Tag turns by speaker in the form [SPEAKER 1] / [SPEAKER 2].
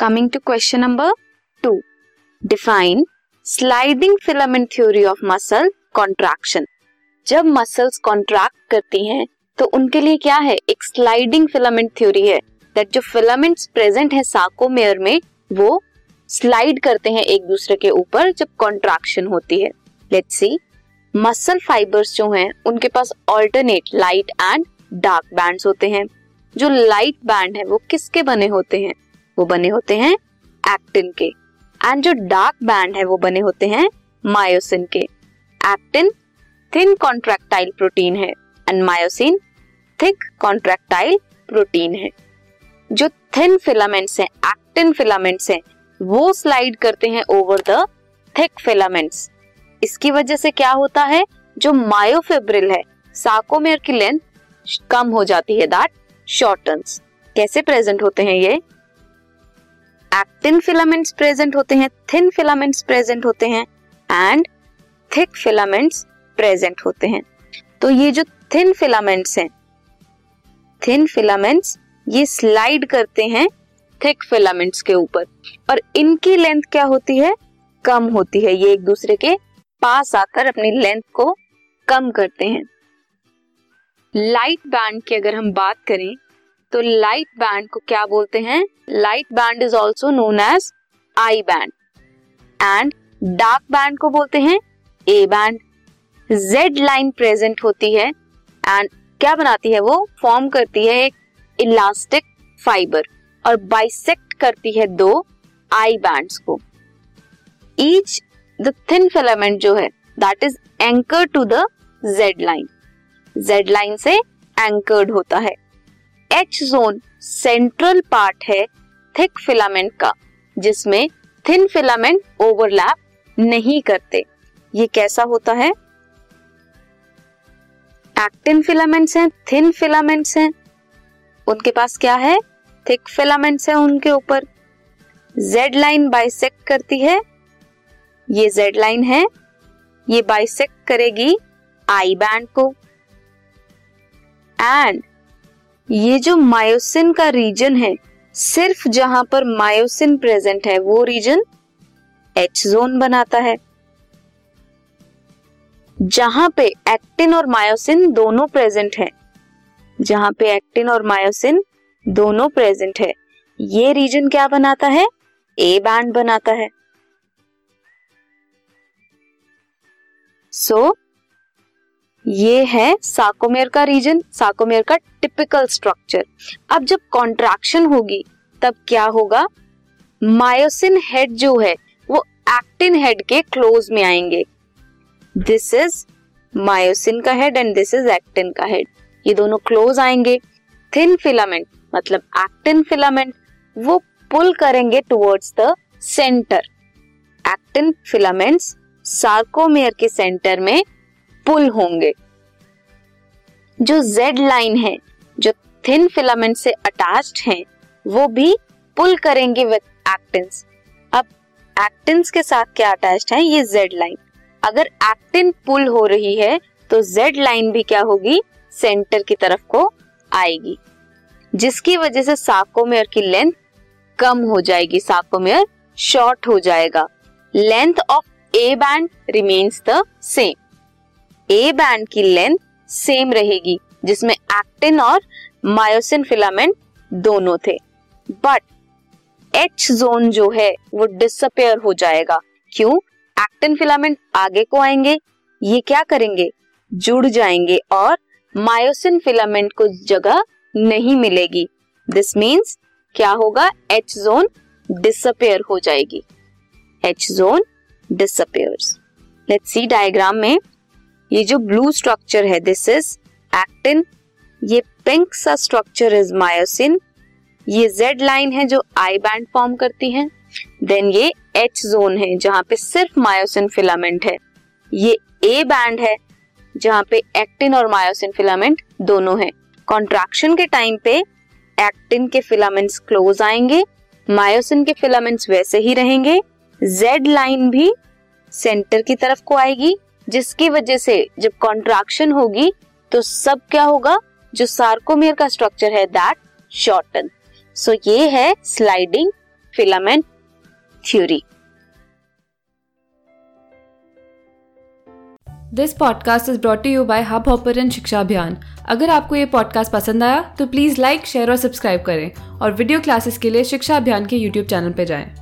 [SPEAKER 1] Coming to question number two define sliding filament theory of muscle contraction जब muscles contract करती हैं तो उनके लिए क्या है? एक स्लाइडिंग फिलामेंट थ्योरी है दैट जो फिलामेंट्स प्रेजेंट है साकोमेयर में, वो स्लाइड करते हैं एक दूसरे के ऊपर जब कॉन्ट्रैक्शन होती है। लेट्स सी मसल फाइबर्स जो हैं, उनके पास alternate light and dark bands होते हैं। जो लाइट बैंड है, वो किसके बने होते हैं? वो बने होते हैं एक्टिन के। एंड जो डार्क बैंड है वो बने होते हैं मायोसिन के। एक्टिन थिन कॉन्ट्रैक्टाइल प्रोटीन है। And myosin thick contractile protein है। जो थिन फिलामेंट्स हैं एक्टिन फिलामेंट्स हैं, वो स्लाइड करते हैं ओवर द थिक फिलामेंट्स इसकी वजह से क्या होता है? जो मायोफिब्रिल है साकोमेर की लेंथ कम हो जाती है दैट शॉर्टन्स कैसे प्रेजेंट होते हैं ये? एक्टिन फिलामेंट्स प्रेजेंट होते हैं, थिन फिलामेंट्स प्रेजेंट होते हैं, एंड थिक फिलामेंट्स प्रेजेंट होते हैं। तो ये जो थिन फिलामेंट्स हैं, थिन फिलामेंट्स ये स्लाइड करते हैं थिक फिलामेंट्स के ऊपर। और इनकी लेंथ क्या होती है? कम होती है। ये एक दूसरे के पास आकर अपनी लेंथ को कम करते हैं। लाइट बैंड की अगर हम बात करें तो लाइट बैंड को क्या बोलते हैं? Light band is also known as I band and dark band को बोलते हैं A band Z line present होती है एंड क्या बनाती है वो? फॉर्म करती है एक इलास्टिक फाइबर और बाइसेक्ट करती है दो आई बैंड्स को. ईच द थिन फिलामेंट जो है that is anchor to the Z line Z line से एंकर्ड होता है। एच जोन सेंट्रल पार्ट है थिक फिलामेंट का, जिसमें थिन फिलामेंट ओवरलैप नहीं करते। ये कैसा होता है? एक्टिन फिलामेंट्स हैं थिन फिलामेंट्स हैं। उनके पास क्या है? थिक फिलामेंट्स हैं उनके ऊपर। जेड लाइन बाइसेक्ट करती है। ये जेड लाइन है। ये बाइसेक्ट करेगी आई बैंड को। एंड ये जो मायोसिन का रीजन है सिर्फ़ जहाँ पर मायोसिन प्रेजेंट है वो रीजन एच जोन बनाता है। जहाँ पे एक्टिन और मायोसिन दोनों प्रेजेंट है जहाँ पे एक्टिन और मायोसिन दोनों प्रेजेंट है ये रीजन क्या बनाता है? ए बैंड बनाता है। सो so, ये है साकोमेर का रीजन साकोमेर का टिपिकल स्ट्रक्चर अब जब कॉन्ट्रैक्शन होगी, तब क्या होगा? मायोसिन हेड जो है, वो एक्टिन हेड के क्लोज में आएँगे. दिस इज़ मायोसिन का head and this is actin का हेड ये दोनों क्लोज आएँगे. थिन फिलामेंट मतलब एक्टिन फिलामेंट वो पुल करेंगे towards the centre actin filaments sarcomere के सेंटर में पुल होंगे। जो जेड लाइन है, जो थिन फिलामेंट से अटैच्ड है, वो भी पुल करेंगे विद एक्टिन्स अब एक्टिन्स के साथ क्या अटैच्ड है? ये जेड लाइन अगर एक्टिन पुल हो रही है तो जेड लाइन भी क्या होगी? सेंटर की तरफ़ को आएगी। जिसकी वजह से साकोमेयर की लेंथ कम हो जाएगी। साकोमेयर शॉर्ट हो जाएगा। Length of A band remains the same A band की लेंथ सेम रहेगी, जिसमें एक्टिन और मायोसिन फिलामेंट दोनों थे। बट एच जोन जो है, वो डिसअपेयर हो जाएगा। क्यों? एक्टिन फिलामेंट आगे को आएँगे, ये क्या करेंगे? जुड़ जाएँगे और मायोसिन फिलामेंट को जगह नहीं मिलेगी। दिस मीन्स क्या होगा? एच जोन डिसअपेयर हो जाएगी। H zone disappears let's see diagram में ये जो ब्लू स्ट्रक्चर है दिस इज़ एक्टिन ये पिंक सा स्ट्रक्चर इज़ मायोसिन ये जेड लाइन है जो आई बैंड फॉर्म करती है. देन ये एच जोन है, जहाँ पे सिर्फ़ मायोसिन फिलामेंट है. ये ए बैंड है, जहाँ पे एक्टिन और मायोसिन फिलामेंट दोनों है. कॉन्ट्रैक्शन के टाइम पे एक्टिन के फिलामेंट्स क्लोज आएँगे मायोसिन के फिलामेंट्स वैसे ही रहेंगे. जेड लाइन भी सेंटर की तरफ़ को आएगी जिसकी वजह से जब कॉन्ट्रैक्शन होगी तो सब क्या होगा? जो सार्कोमियर का स्ट्रक्चर है दैट शॉर्टन सो ये है sliding filament theory
[SPEAKER 2] this podcast is brought you by Hubhopper शिक्षा अभियान अगर आपको ये पॉडकास्ट पसंद आया तो प्लीज़ लाइक शेयर और सब्सक्राइब करें। और वीडियो क्लासेस के लिए शिक्षा अभियान के यूट्यूब चैनल पर जाएँ।